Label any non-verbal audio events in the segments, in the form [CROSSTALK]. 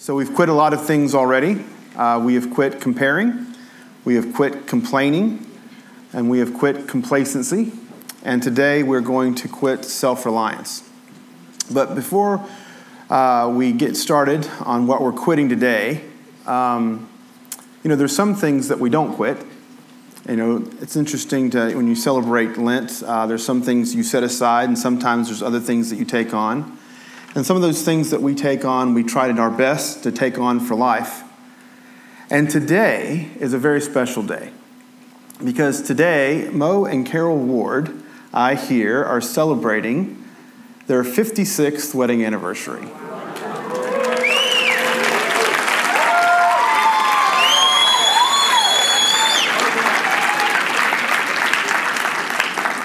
So we've quit a lot of things already. Uh, we have quit comparing, we have quit complaining, and we have quit complacency. And today we're going to quit self reliance. But before uh, we get started on what we're quitting today, um, you know, there's some things that we don't quit. You know, it's interesting to when you celebrate Lent. Uh, there's some things you set aside, and sometimes there's other things that you take on. And some of those things that we take on, we tried our best to take on for life. And today is a very special day because today Mo and Carol Ward, I hear, are celebrating their 56th wedding anniversary.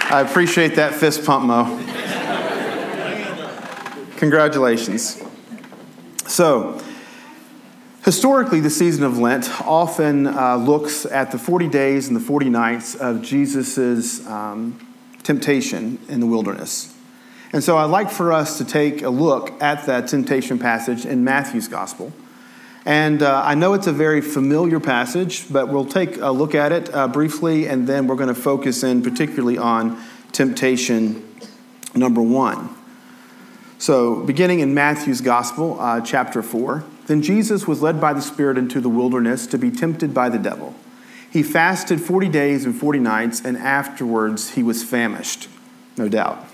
I appreciate that fist pump, Mo. Congratulations. So, historically, the season of Lent often uh, looks at the 40 days and the 40 nights of Jesus' um, temptation in the wilderness. And so, I'd like for us to take a look at that temptation passage in Matthew's Gospel. And uh, I know it's a very familiar passage, but we'll take a look at it uh, briefly, and then we're going to focus in particularly on temptation number one. So, beginning in Matthew's Gospel, uh, chapter 4, then Jesus was led by the Spirit into the wilderness to be tempted by the devil. He fasted 40 days and 40 nights, and afterwards he was famished, no doubt.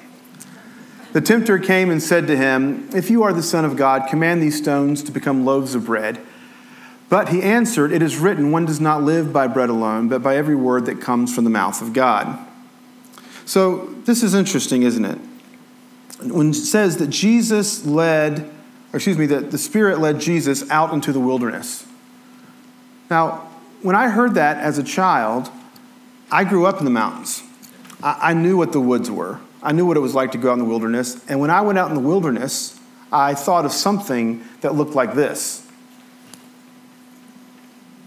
The tempter came and said to him, If you are the Son of God, command these stones to become loaves of bread. But he answered, It is written, One does not live by bread alone, but by every word that comes from the mouth of God. So this is interesting, isn't it? When it says that Jesus led, or excuse me, that the Spirit led Jesus out into the wilderness. Now, when I heard that as a child, I grew up in the mountains. I, knew what the woods were. I knew what it was like to go out in the wilderness. And when I went out in the wilderness, I thought of something that looked like this.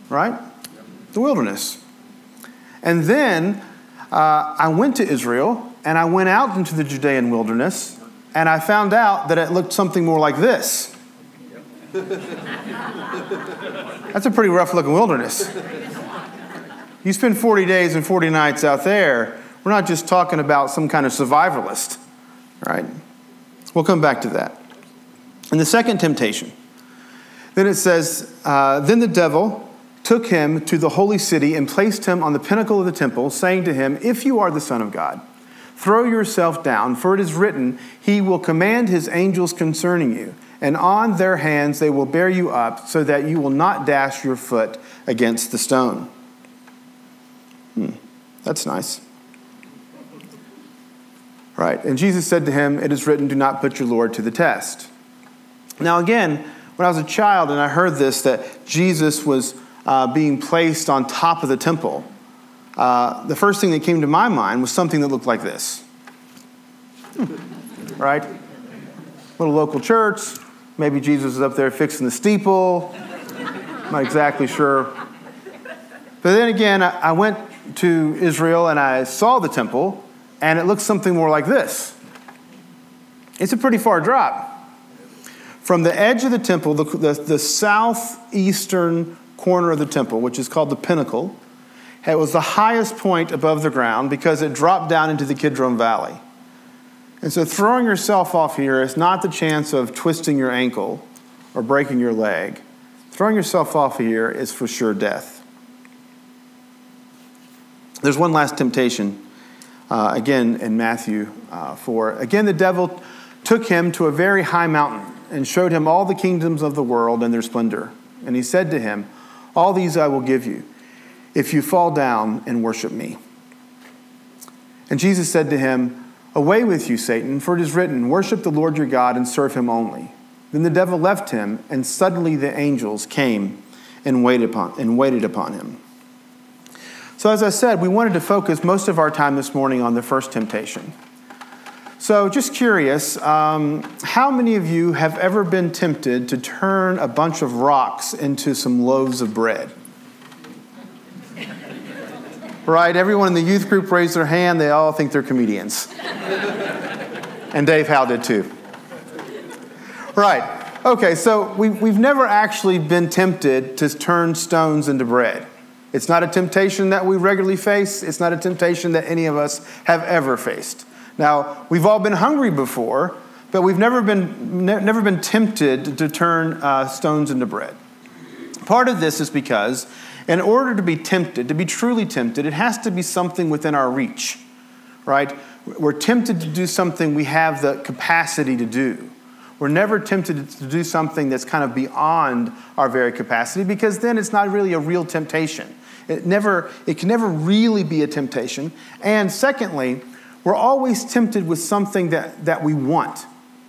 Right? The wilderness. And then uh, I went to Israel and I went out into the Judean wilderness and I found out that it looked something more like this. That's a pretty rough looking wilderness. You spend 40 days and 40 nights out there, we're not just talking about some kind of survivalist, right? We'll come back to that. And the second temptation, then it says, uh, Then the devil took him to the holy city and placed him on the pinnacle of the temple, saying to him, If you are the Son of God, throw yourself down, for it is written, He will command His angels concerning you, and on their hands they will bear you up, so that you will not dash your foot against the stone. Hmm, that's nice. Right. And Jesus said to him, It is written, do not put your Lord to the test. Now, again, when I was a child and I heard this, that Jesus was uh, being placed on top of the temple, uh, the first thing that came to my mind was something that looked like this. Right? Little local church. Maybe Jesus is up there fixing the steeple. I'm Not exactly sure. But then again, I went to Israel and I saw the temple, and it looks something more like this. It's a pretty far drop. From the edge of the temple, the, the, the southeastern corner of the temple, which is called the pinnacle, it was the highest point above the ground because it dropped down into the Kidron Valley. And so throwing yourself off here is not the chance of twisting your ankle or breaking your leg. Throwing yourself off here is for sure death. There's one last temptation uh, again in Matthew uh, 4. Again, the devil took him to a very high mountain and showed him all the kingdoms of the world and their splendor. And he said to him, All these I will give you if you fall down and worship me. And Jesus said to him, Away with you, Satan, for it is written, Worship the Lord your God and serve him only. Then the devil left him, and suddenly the angels came and waited upon, and waited upon him. So, as I said, we wanted to focus most of our time this morning on the first temptation. So, just curious, um, how many of you have ever been tempted to turn a bunch of rocks into some loaves of bread? Right? Everyone in the youth group raised their hand. They all think they're comedians. and Dave Howe did too. Right. Okay, so we, we've never actually been tempted to turn stones into bread. It's not a temptation that we regularly face. It's not a temptation that any of us have ever faced. Now, we've all been hungry before, but we've never been, ne- never been tempted to turn uh, stones into bread. Part of this is because, in order to be tempted, to be truly tempted, it has to be something within our reach, right? We're tempted to do something we have the capacity to do. We're never tempted to do something that's kind of beyond our very capacity because then it's not really a real temptation. It, never, it can never really be a temptation. And secondly, we're always tempted with something that, that we want,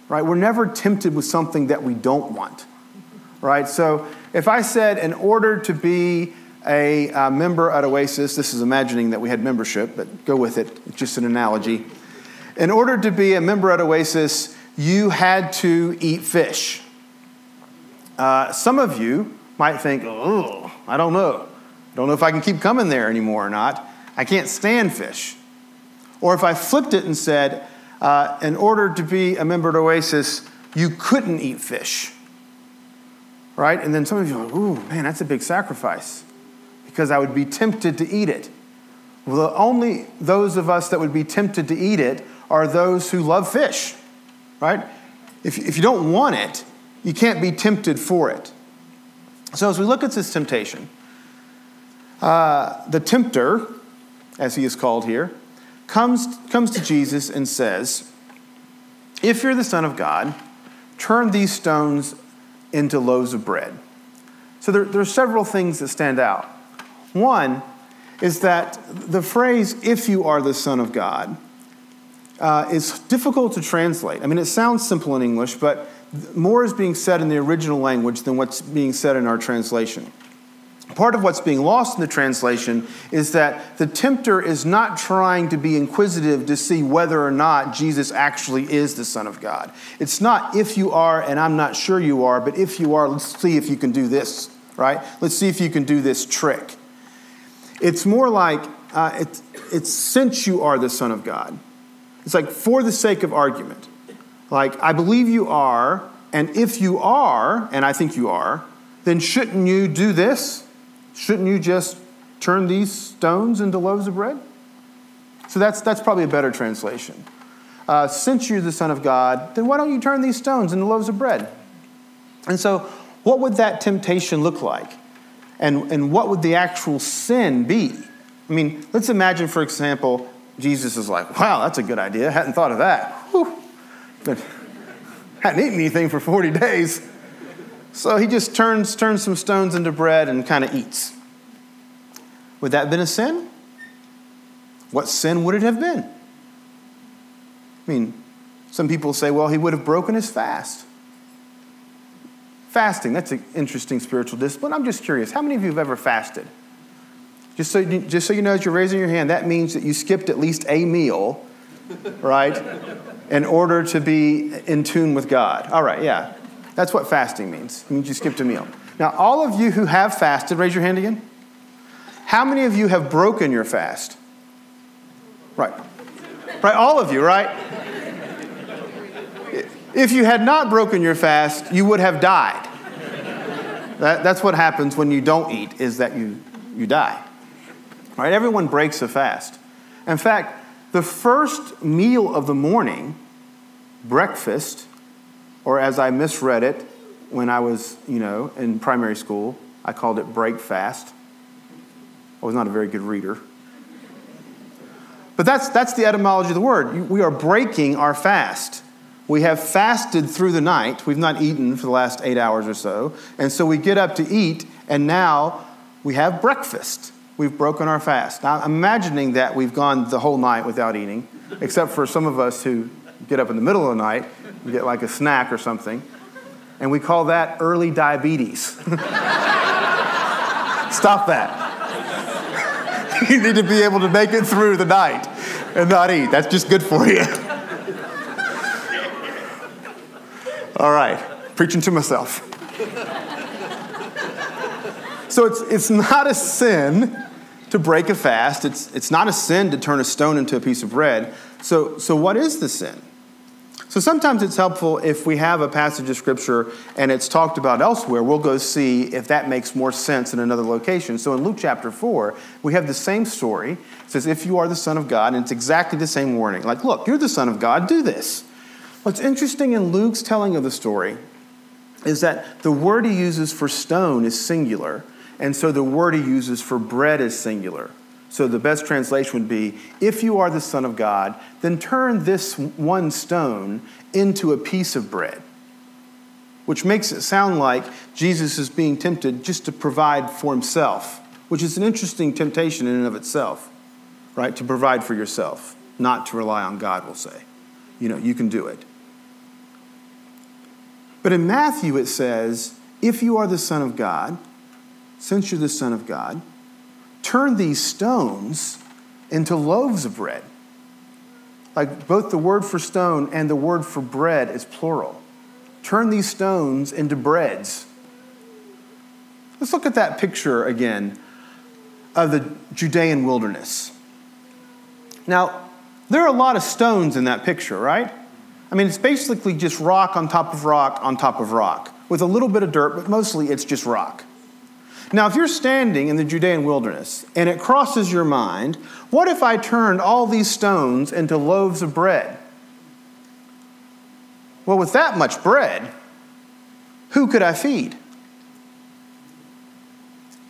right? We're never tempted with something that we don't want, right? So if I said, in order to be a, a member at Oasis, this is imagining that we had membership, but go with it, just an analogy. In order to be a member at Oasis, you had to eat fish. Uh, some of you might think, oh, I don't know. I don't know if I can keep coming there anymore or not. I can't stand fish. Or if I flipped it and said, uh, in order to be a member at Oasis, you couldn't eat fish. Right? And then some of you are like, ooh, man, that's a big sacrifice because I would be tempted to eat it. Well, only those of us that would be tempted to eat it are those who love fish right? If, if you don't want it, you can't be tempted for it. So, as we look at this temptation, uh, the tempter, as he is called here, comes, comes to Jesus and says, If you're the Son of God, turn these stones into loaves of bread. So, there, there are several things that stand out. One is that the phrase, if you are the Son of God, uh, is difficult to translate. I mean, it sounds simple in English, but more is being said in the original language than what's being said in our translation. Part of what's being lost in the translation is that the tempter is not trying to be inquisitive to see whether or not Jesus actually is the Son of God. It's not if you are, and I'm not sure you are, but if you are, let's see if you can do this, right? Let's see if you can do this trick. It's more like uh, it, it's since you are the Son of God. It's like for the sake of argument. Like, I believe you are, and if you are, and I think you are, then shouldn't you do this? Shouldn't you just turn these stones into loaves of bread? So that's, that's probably a better translation. Uh, since you're the Son of God, then why don't you turn these stones into loaves of bread? And so, what would that temptation look like? And, and what would the actual sin be? I mean, let's imagine, for example, Jesus is like, wow, that's a good idea. Hadn't thought of that. Whew. Hadn't eaten anything for 40 days. So he just turns, turns some stones into bread and kind of eats. Would that have been a sin? What sin would it have been? I mean, some people say, well, he would have broken his fast. Fasting, that's an interesting spiritual discipline. I'm just curious, how many of you have ever fasted? Just so, you, just so you know, as you're raising your hand, that means that you skipped at least a meal, right, in order to be in tune with God. All right, yeah. That's what fasting means. It means you skipped a meal. Now, all of you who have fasted, raise your hand again. How many of you have broken your fast? Right. Right, all of you, right? If you had not broken your fast, you would have died. That, that's what happens when you don't eat, is that you, you die. Right? Everyone breaks a fast. In fact, the first meal of the morning, breakfast, or as I misread it when I was, you know, in primary school, I called it break fast. I was not a very good reader. But that's, that's the etymology of the word. We are breaking our fast. We have fasted through the night. We've not eaten for the last eight hours or so. And so we get up to eat, and now we have breakfast we've broken our fast. Now, I'm imagining that we've gone the whole night without eating, except for some of us who get up in the middle of the night and get like a snack or something. And we call that early diabetes. [LAUGHS] Stop that. [LAUGHS] you need to be able to make it through the night and not eat. That's just good for you. [LAUGHS] All right, preaching to myself. So it's, it's not a sin to break a fast. It's, it's not a sin to turn a stone into a piece of bread. So, so what is the sin? So sometimes it's helpful if we have a passage of scripture and it's talked about elsewhere, we'll go see if that makes more sense in another location. So in Luke chapter 4, we have the same story. It says, If you are the Son of God, and it's exactly the same warning. Like, look, you're the Son of God, do this. What's interesting in Luke's telling of the story is that the word he uses for stone is singular, and so the word he uses for bread is singular. So the best translation would be if you are the Son of God, then turn this one stone into a piece of bread. Which makes it sound like Jesus is being tempted just to provide for himself, which is an interesting temptation in and of itself, right? To provide for yourself, not to rely on God, we'll say. You know, you can do it. But in Matthew, it says, if you are the Son of God, since you're the Son of God, turn these stones into loaves of bread. Like both the word for stone and the word for bread is plural. Turn these stones into breads. Let's look at that picture again of the Judean wilderness. Now, there are a lot of stones in that picture, right? I mean, it's basically just rock on top of rock on top of rock with a little bit of dirt, but mostly it's just rock. Now, if you're standing in the Judean wilderness and it crosses your mind, what if I turned all these stones into loaves of bread? Well, with that much bread, who could I feed?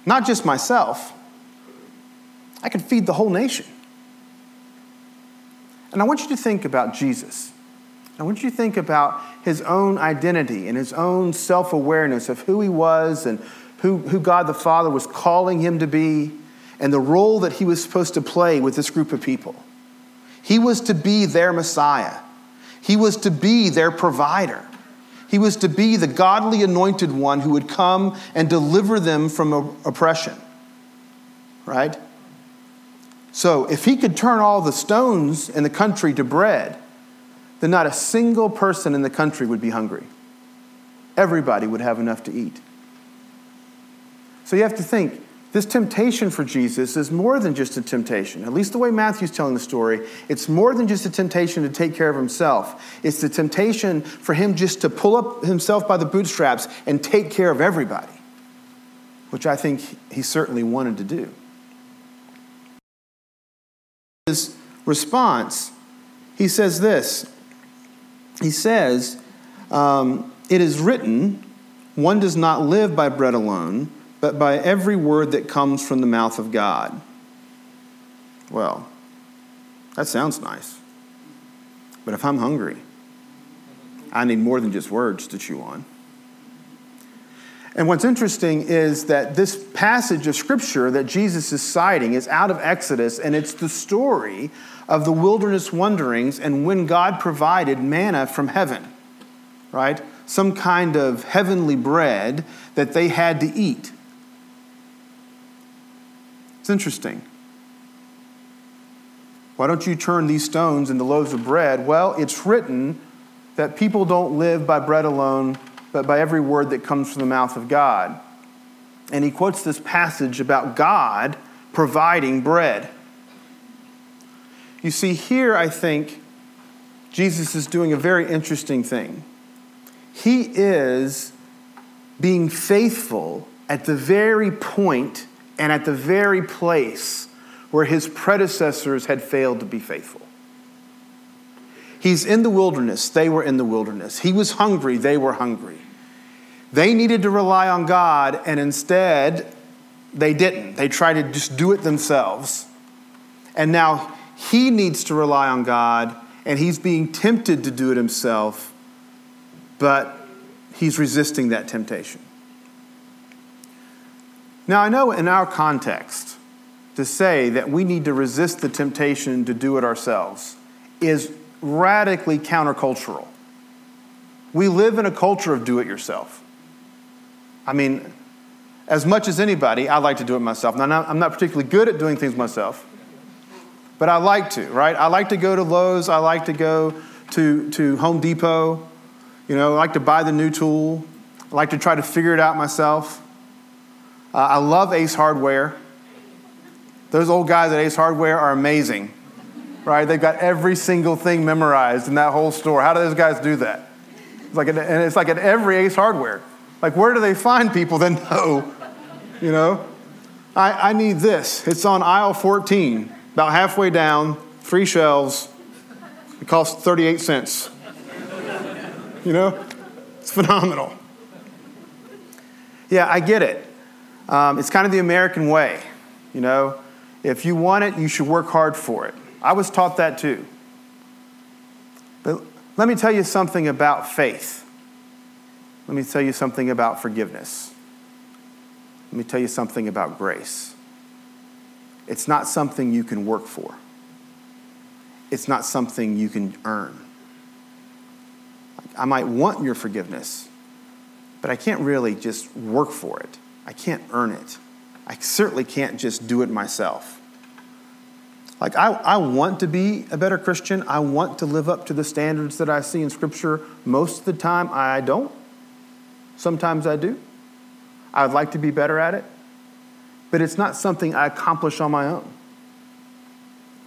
Not just myself, I could feed the whole nation. And I want you to think about Jesus. I want you to think about his own identity and his own self awareness of who he was and who, who God the Father was calling him to be and the role that he was supposed to play with this group of people. He was to be their Messiah, he was to be their provider. He was to be the godly anointed one who would come and deliver them from oppression. Right? So, if he could turn all the stones in the country to bread, then not a single person in the country would be hungry. Everybody would have enough to eat. So you have to think this temptation for Jesus is more than just a temptation. At least the way Matthew's telling the story, it's more than just a temptation to take care of himself. It's the temptation for him just to pull up himself by the bootstraps and take care of everybody, which I think he certainly wanted to do. His response, he says this. He says, um, It is written, one does not live by bread alone but by every word that comes from the mouth of God. Well, that sounds nice. But if I'm hungry, I need more than just words to chew on. And what's interesting is that this passage of scripture that Jesus is citing is out of Exodus, and it's the story of the wilderness wanderings and when God provided manna from heaven, right? Some kind of heavenly bread that they had to eat. It's interesting. Why don't you turn these stones into loaves of bread? Well, it's written that people don't live by bread alone, but by every word that comes from the mouth of God. And he quotes this passage about God providing bread. You see, here I think Jesus is doing a very interesting thing. He is being faithful at the very point and at the very place where his predecessors had failed to be faithful. He's in the wilderness, they were in the wilderness. He was hungry, they were hungry. They needed to rely on God, and instead, they didn't. They tried to just do it themselves. And now he needs to rely on God, and he's being tempted to do it himself, but he's resisting that temptation. Now, I know in our context, to say that we need to resist the temptation to do it ourselves is radically countercultural. We live in a culture of do it yourself. I mean, as much as anybody, I like to do it myself. Now, I'm not particularly good at doing things myself, but I like to, right? I like to go to Lowe's, I like to go to, to Home Depot, you know, I like to buy the new tool, I like to try to figure it out myself. Uh, I love Ace Hardware. Those old guys at Ace Hardware are amazing. right? They've got every single thing memorized in that whole store. How do those guys do that? It's like, and it's like at every Ace Hardware. Like, where do they find people that know? You know, I, I need this. It's on aisle 14, about halfway down, three shelves. It costs 38 cents. You know, it's phenomenal. Yeah, I get it. Um, it's kind of the American way. You know, if you want it, you should work hard for it. I was taught that too. But let me tell you something about faith. Let me tell you something about forgiveness. Let me tell you something about grace. It's not something you can work for, it's not something you can earn. I might want your forgiveness, but I can't really just work for it. I can't earn it. I certainly can't just do it myself. Like, I, I want to be a better Christian. I want to live up to the standards that I see in Scripture. Most of the time, I don't. Sometimes I do. I would like to be better at it. But it's not something I accomplish on my own.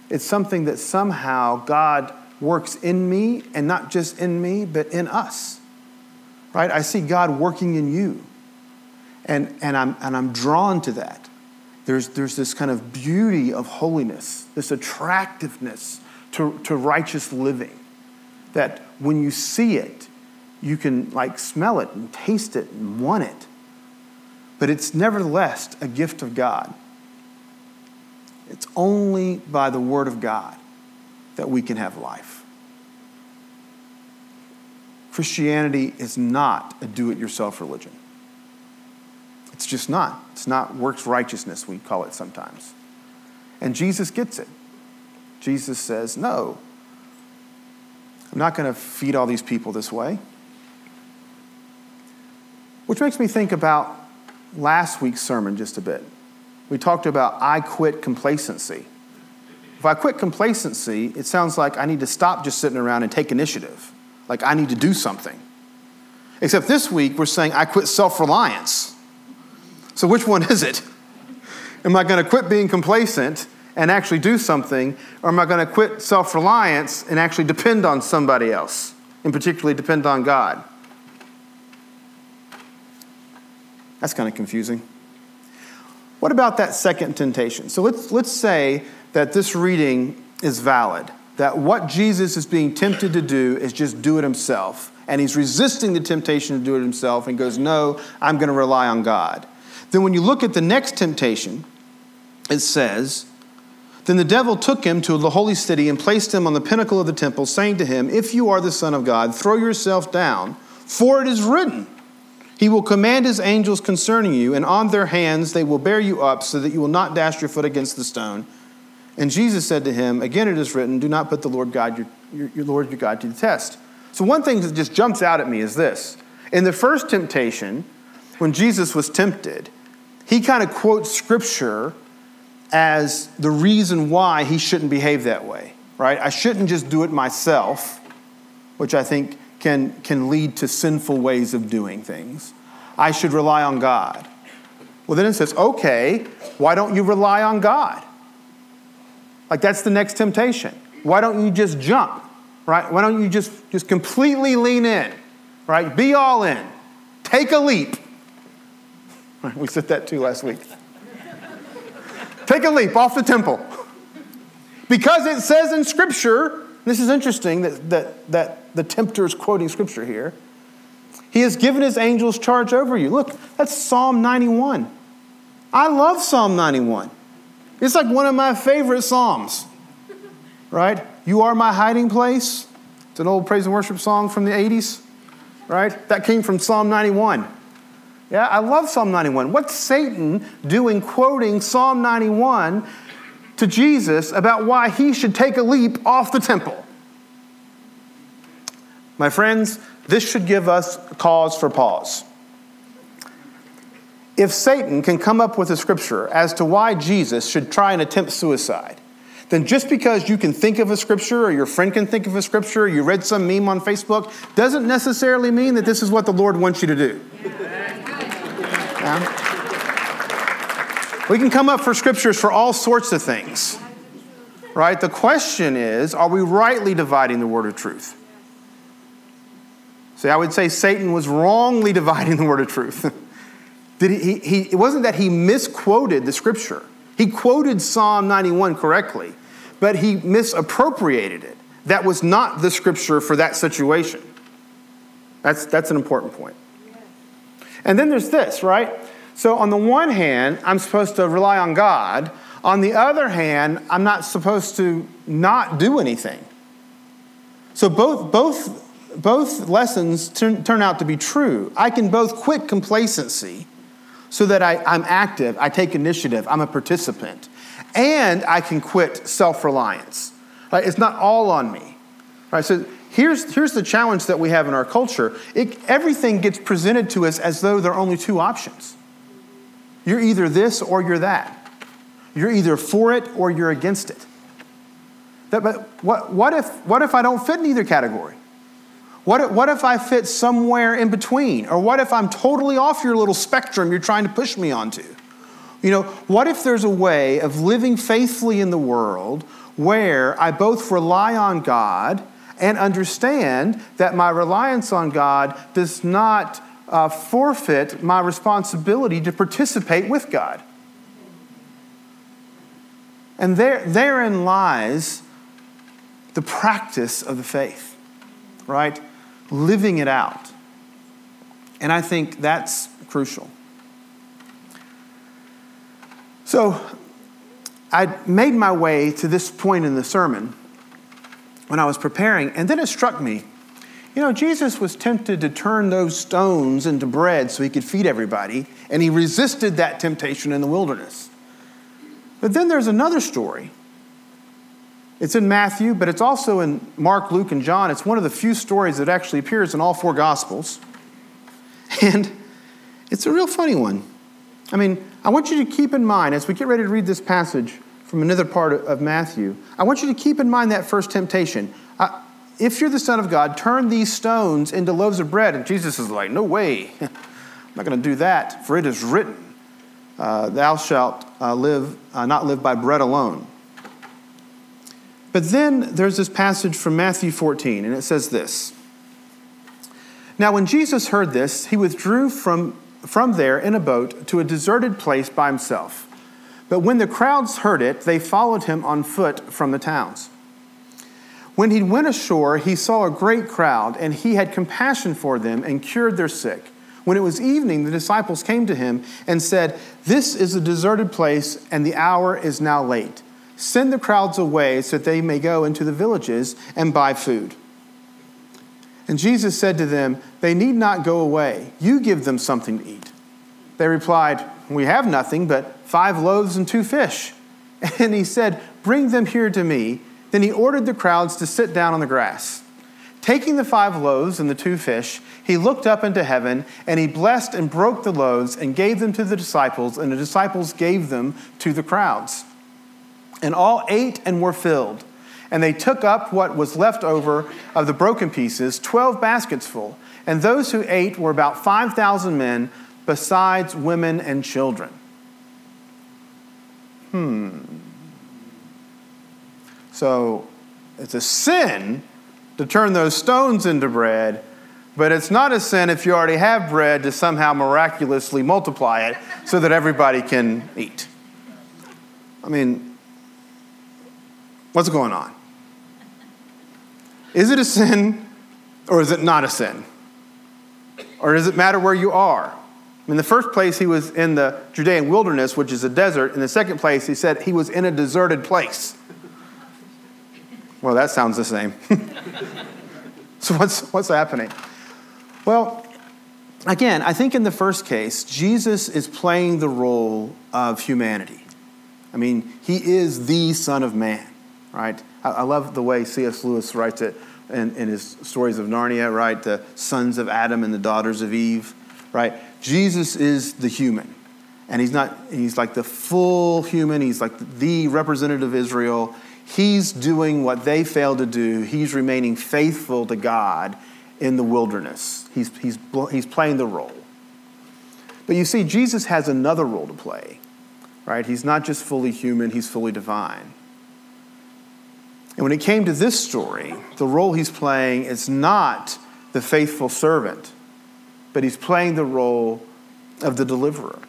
It's something that somehow God works in me, and not just in me, but in us. Right? I see God working in you. And, and, I'm, and I'm drawn to that. There's, there's this kind of beauty of holiness, this attractiveness to, to righteous living. That when you see it, you can like smell it and taste it and want it. But it's nevertheless a gift of God. It's only by the Word of God that we can have life. Christianity is not a do it yourself religion. It's just not. It's not works righteousness, we call it sometimes. And Jesus gets it. Jesus says, No, I'm not going to feed all these people this way. Which makes me think about last week's sermon just a bit. We talked about I quit complacency. If I quit complacency, it sounds like I need to stop just sitting around and take initiative. Like I need to do something. Except this week, we're saying I quit self reliance. So, which one is it? Am I going to quit being complacent and actually do something, or am I going to quit self reliance and actually depend on somebody else, and particularly depend on God? That's kind of confusing. What about that second temptation? So let's, let's say that this reading is valid, that what Jesus is being tempted to do is just do it himself. And he's resisting the temptation to do it himself and goes, No, I'm going to rely on God. Then, when you look at the next temptation, it says, Then the devil took him to the holy city and placed him on the pinnacle of the temple, saying to him, If you are the Son of God, throw yourself down, for it is written, He will command His angels concerning you, and on their hands they will bear you up, so that you will not dash your foot against the stone. And Jesus said to him, Again it is written, Do not put the Lord God, your, your, your Lord your God to the test. So, one thing that just jumps out at me is this. In the first temptation, when Jesus was tempted, he kind of quotes scripture as the reason why he shouldn't behave that way, right? I shouldn't just do it myself, which I think can, can lead to sinful ways of doing things. I should rely on God. Well, then it says, okay, why don't you rely on God? Like that's the next temptation. Why don't you just jump, right? Why don't you just, just completely lean in, right? Be all in. Take a leap. [LAUGHS] We said that too last week. Take a leap off the temple. Because it says in Scripture, this is interesting that, that, that the tempter is quoting Scripture here. He has given his angels charge over you. Look, that's Psalm 91. I love Psalm 91. It's like one of my favorite Psalms, right? You are my hiding place. It's an old praise and worship song from the 80s, right? That came from Psalm 91. Yeah, I love Psalm 91. What's Satan doing quoting Psalm 91 to Jesus about why he should take a leap off the temple? My friends, this should give us cause for pause. If Satan can come up with a scripture as to why Jesus should try and attempt suicide, then just because you can think of a scripture or your friend can think of a scripture, or you read some meme on Facebook, doesn't necessarily mean that this is what the Lord wants you to do. Yeah? We can come up for scriptures for all sorts of things, right? The question is are we rightly dividing the word of truth? See, I would say Satan was wrongly [LAUGHS] dividing the word of truth. [LAUGHS] Did he, he, it wasn't that he misquoted the scripture. He quoted Psalm 91 correctly, but he misappropriated it. That was not the scripture for that situation. That's, that's an important point. And then there's this, right? So, on the one hand, I'm supposed to rely on God. On the other hand, I'm not supposed to not do anything. So, both, both, both lessons turn, turn out to be true. I can both quit complacency so that I, I'm active, I take initiative, I'm a participant, and I can quit self reliance. Right? It's not all on me. Right? So, here's, here's the challenge that we have in our culture it, everything gets presented to us as though there are only two options. You're either this or you're that. You're either for it or you're against it. That, but what, what, if, what if I don't fit in either category? What if, what if I fit somewhere in between? Or what if I'm totally off your little spectrum you're trying to push me onto? You know, what if there's a way of living faithfully in the world where I both rely on God and understand that my reliance on God does not uh, forfeit my responsibility to participate with God. And there, therein lies the practice of the faith, right? Living it out. And I think that's crucial. So I made my way to this point in the sermon when I was preparing, and then it struck me you know, Jesus was tempted to turn those stones into bread so he could feed everybody, and he resisted that temptation in the wilderness. But then there's another story. It's in Matthew, but it's also in Mark, Luke, and John. It's one of the few stories that actually appears in all four Gospels. [LAUGHS] And it's a real funny one. I mean, I want you to keep in mind, as we get ready to read this passage from another part of Matthew, I want you to keep in mind that first temptation. I, if you're the Son of God, turn these stones into loaves of bread. And Jesus is like, No way. [LAUGHS] I'm not going to do that, for it is written, uh, Thou shalt uh, live, uh, not live by bread alone. But then there's this passage from Matthew 14, and it says this Now, when Jesus heard this, he withdrew from, from there in a boat to a deserted place by himself. But when the crowds heard it, they followed him on foot from the towns. When he went ashore, he saw a great crowd, and he had compassion for them and cured their sick. When it was evening, the disciples came to him and said, This is a deserted place, and the hour is now late. Send the crowds away so that they may go into the villages and buy food. And Jesus said to them, They need not go away. You give them something to eat. They replied, We have nothing but five loaves and two fish. [LAUGHS] And he said, Bring them here to me. Then he ordered the crowds to sit down on the grass. Taking the five loaves and the two fish, he looked up into heaven and he blessed and broke the loaves and gave them to the disciples, and the disciples gave them to the crowds. And all ate and were filled. And they took up what was left over of the broken pieces, 12 baskets full. And those who ate were about 5,000 men, besides women and children. Hmm. So it's a sin to turn those stones into bread, but it's not a sin if you already have bread to somehow miraculously multiply it so that everybody can eat. I mean, what's going on? Is it a sin or is it not a sin? Or does it matter where you are? In the first place, he was in the Judean wilderness, which is a desert. In the second place, he said he was in a deserted place. Well, that sounds the same. [LAUGHS] so, what's, what's happening? Well, again, I think in the first case, Jesus is playing the role of humanity. I mean, he is the Son of Man, right? I, I love the way C.S. Lewis writes it in, in his stories of Narnia, right? The sons of Adam and the daughters of Eve, right? Jesus is the human. And he's not, he's like the full human, he's like the representative of Israel He's doing what they failed to do. He's remaining faithful to God in the wilderness. He's, he's, he's playing the role. But you see, Jesus has another role to play, right? He's not just fully human, he's fully divine. And when it came to this story, the role he's playing is not the faithful servant, but he's playing the role of the deliverer.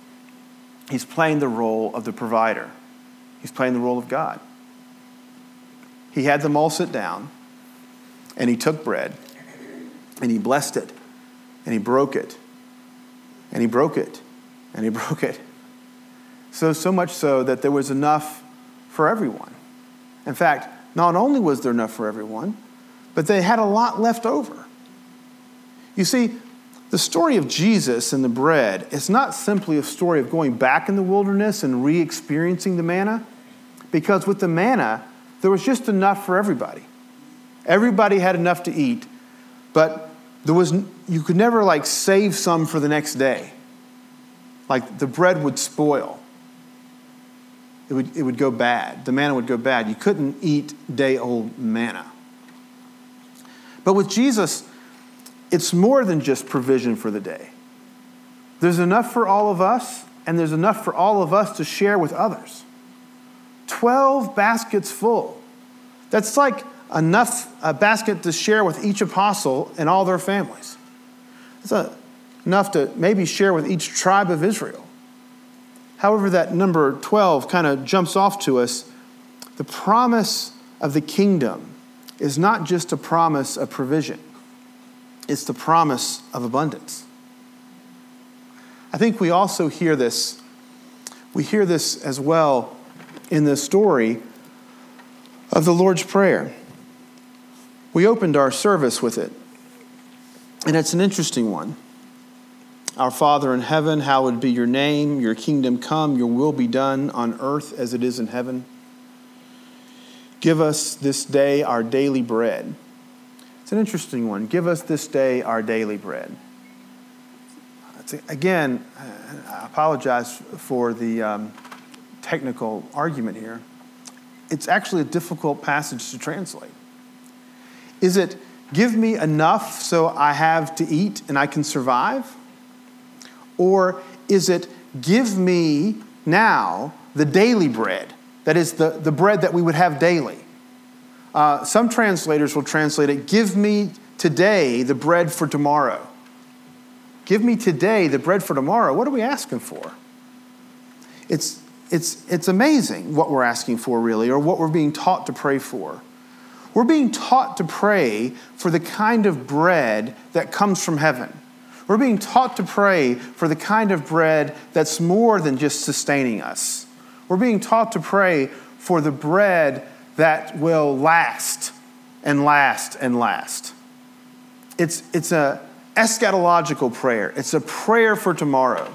He's playing the role of the provider. He's playing the role of God. He had them all sit down, and he took bread, and he blessed it, and he broke it, and he broke it, and he [LAUGHS] broke it. So, so much so that there was enough for everyone. In fact, not only was there enough for everyone, but they had a lot left over. You see, the story of Jesus and the bread is not simply a story of going back in the wilderness and re experiencing the manna, because with the manna, there was just enough for everybody. Everybody had enough to eat, but there was, you could never like save some for the next day. Like the bread would spoil it would, it would go bad. The manna would go bad. You couldn't eat day old manna. But with Jesus, it's more than just provision for the day. There's enough for all of us, and there's enough for all of us to share with others. 12 baskets full. That's like enough a basket to share with each apostle and all their families. It's a, enough to maybe share with each tribe of Israel. However, that number 12 kind of jumps off to us. The promise of the kingdom is not just a promise of provision, it's the promise of abundance. I think we also hear this. We hear this as well in the story of the Lord's Prayer. We opened our service with it, and it's an interesting one. Our Father in heaven, hallowed be your name. Your kingdom come, your will be done on earth as it is in heaven. Give us this day our daily bread. It's an interesting one. Give us this day our daily bread. Again, I apologize for the um, technical argument here. It's actually a difficult passage to translate. Is it, give me enough so I have to eat and I can survive? Or is it, give me now the daily bread? That is, the, the bread that we would have daily. Uh, some translators will translate it, give me today the bread for tomorrow. Give me today the bread for tomorrow. What are we asking for? It's, it's, it's amazing what we're asking for, really, or what we're being taught to pray for. We're being taught to pray for the kind of bread that comes from heaven. We're being taught to pray for the kind of bread that's more than just sustaining us. We're being taught to pray for the bread that will last and last and last. It's, it's a eschatological prayer. It's a prayer for tomorrow.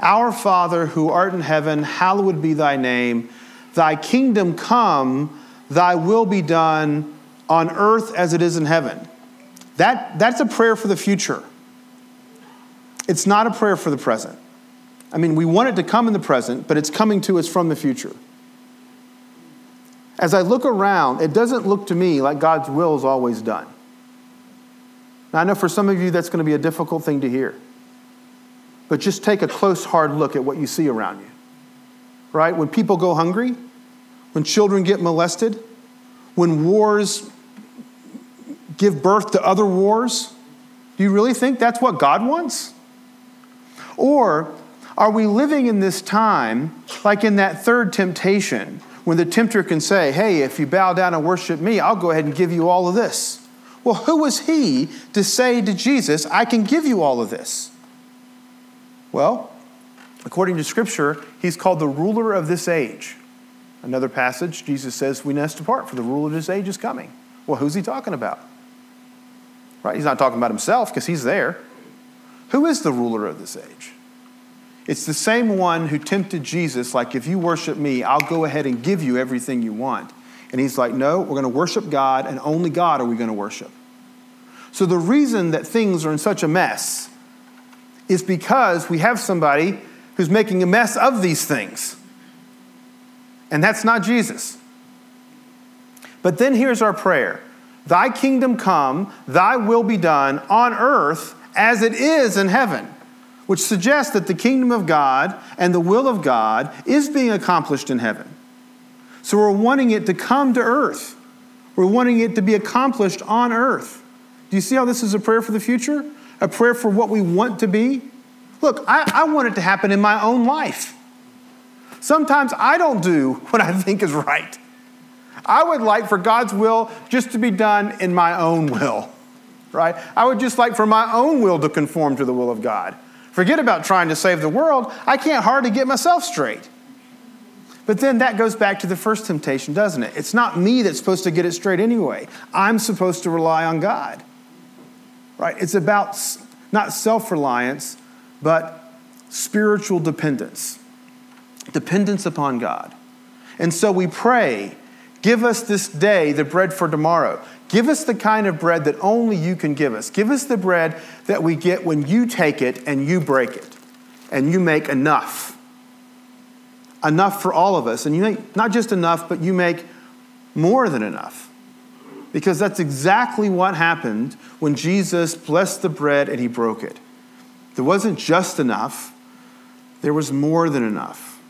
Our Father who art in heaven, hallowed be thy name. Thy kingdom come, thy will be done on earth as it is in heaven. That, that's a prayer for the future. It's not a prayer for the present. I mean, we want it to come in the present, but it's coming to us from the future. As I look around, it doesn't look to me like God's will is always done. Now, I know for some of you that's going to be a difficult thing to hear. But just take a close, hard look at what you see around you. Right? When people go hungry, when children get molested, when wars give birth to other wars, do you really think that's what God wants? Or are we living in this time like in that third temptation when the tempter can say, Hey, if you bow down and worship me, I'll go ahead and give you all of this? Well, who was he to say to Jesus, I can give you all of this? Well, according to Scripture, he's called the ruler of this age. Another passage, Jesus says, We must depart, for the ruler of this age is coming. Well, who's he talking about? Right? He's not talking about himself because he's there. Who is the ruler of this age? It's the same one who tempted Jesus, like, if you worship me, I'll go ahead and give you everything you want. And he's like, no, we're going to worship God, and only God are we going to worship. So the reason that things are in such a mess is because we have somebody who's making a mess of these things. And that's not Jesus. But then here's our prayer Thy kingdom come, thy will be done on earth as it is in heaven, which suggests that the kingdom of God and the will of God is being accomplished in heaven. So we're wanting it to come to earth. We're wanting it to be accomplished on earth. Do you see how this is a prayer for the future? A prayer for what we want to be? Look, I, I want it to happen in my own life. Sometimes I don't do [LAUGHS] what I think is right. I would like for God's will just to be done in my own will, right? I would just like for my own will to conform to the will of God. Forget about trying to save the world. I can't hardly get myself straight. But then that goes back to the first temptation, doesn't it? It's not me that's supposed to get it straight anyway. I'm supposed to rely on God. Right? It's about not self reliance, but spiritual dependence. Dependence upon God. And so we pray, give us this day the bread for tomorrow. Give us the kind of bread that only you can give us. Give us the bread that we get when you take it and you break it and you make enough. Enough for all of us. And you make not just enough, but you make more than enough. Because that's exactly what happened when Jesus blessed the bread and he broke it. There wasn't just enough, there was more than enough.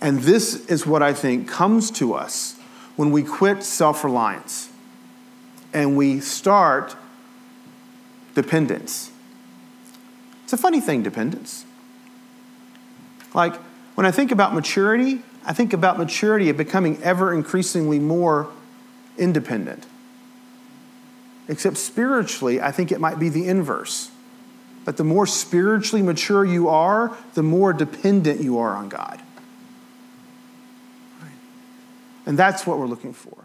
And this is what I think comes to us when we quit self reliance and we start dependence. It's a funny thing, dependence. Like, when I think about maturity, I think about maturity of becoming ever increasingly more independent. Except spiritually, I think it might be the inverse. That the more spiritually mature you are, the more dependent you are on God. And that's what we're looking for.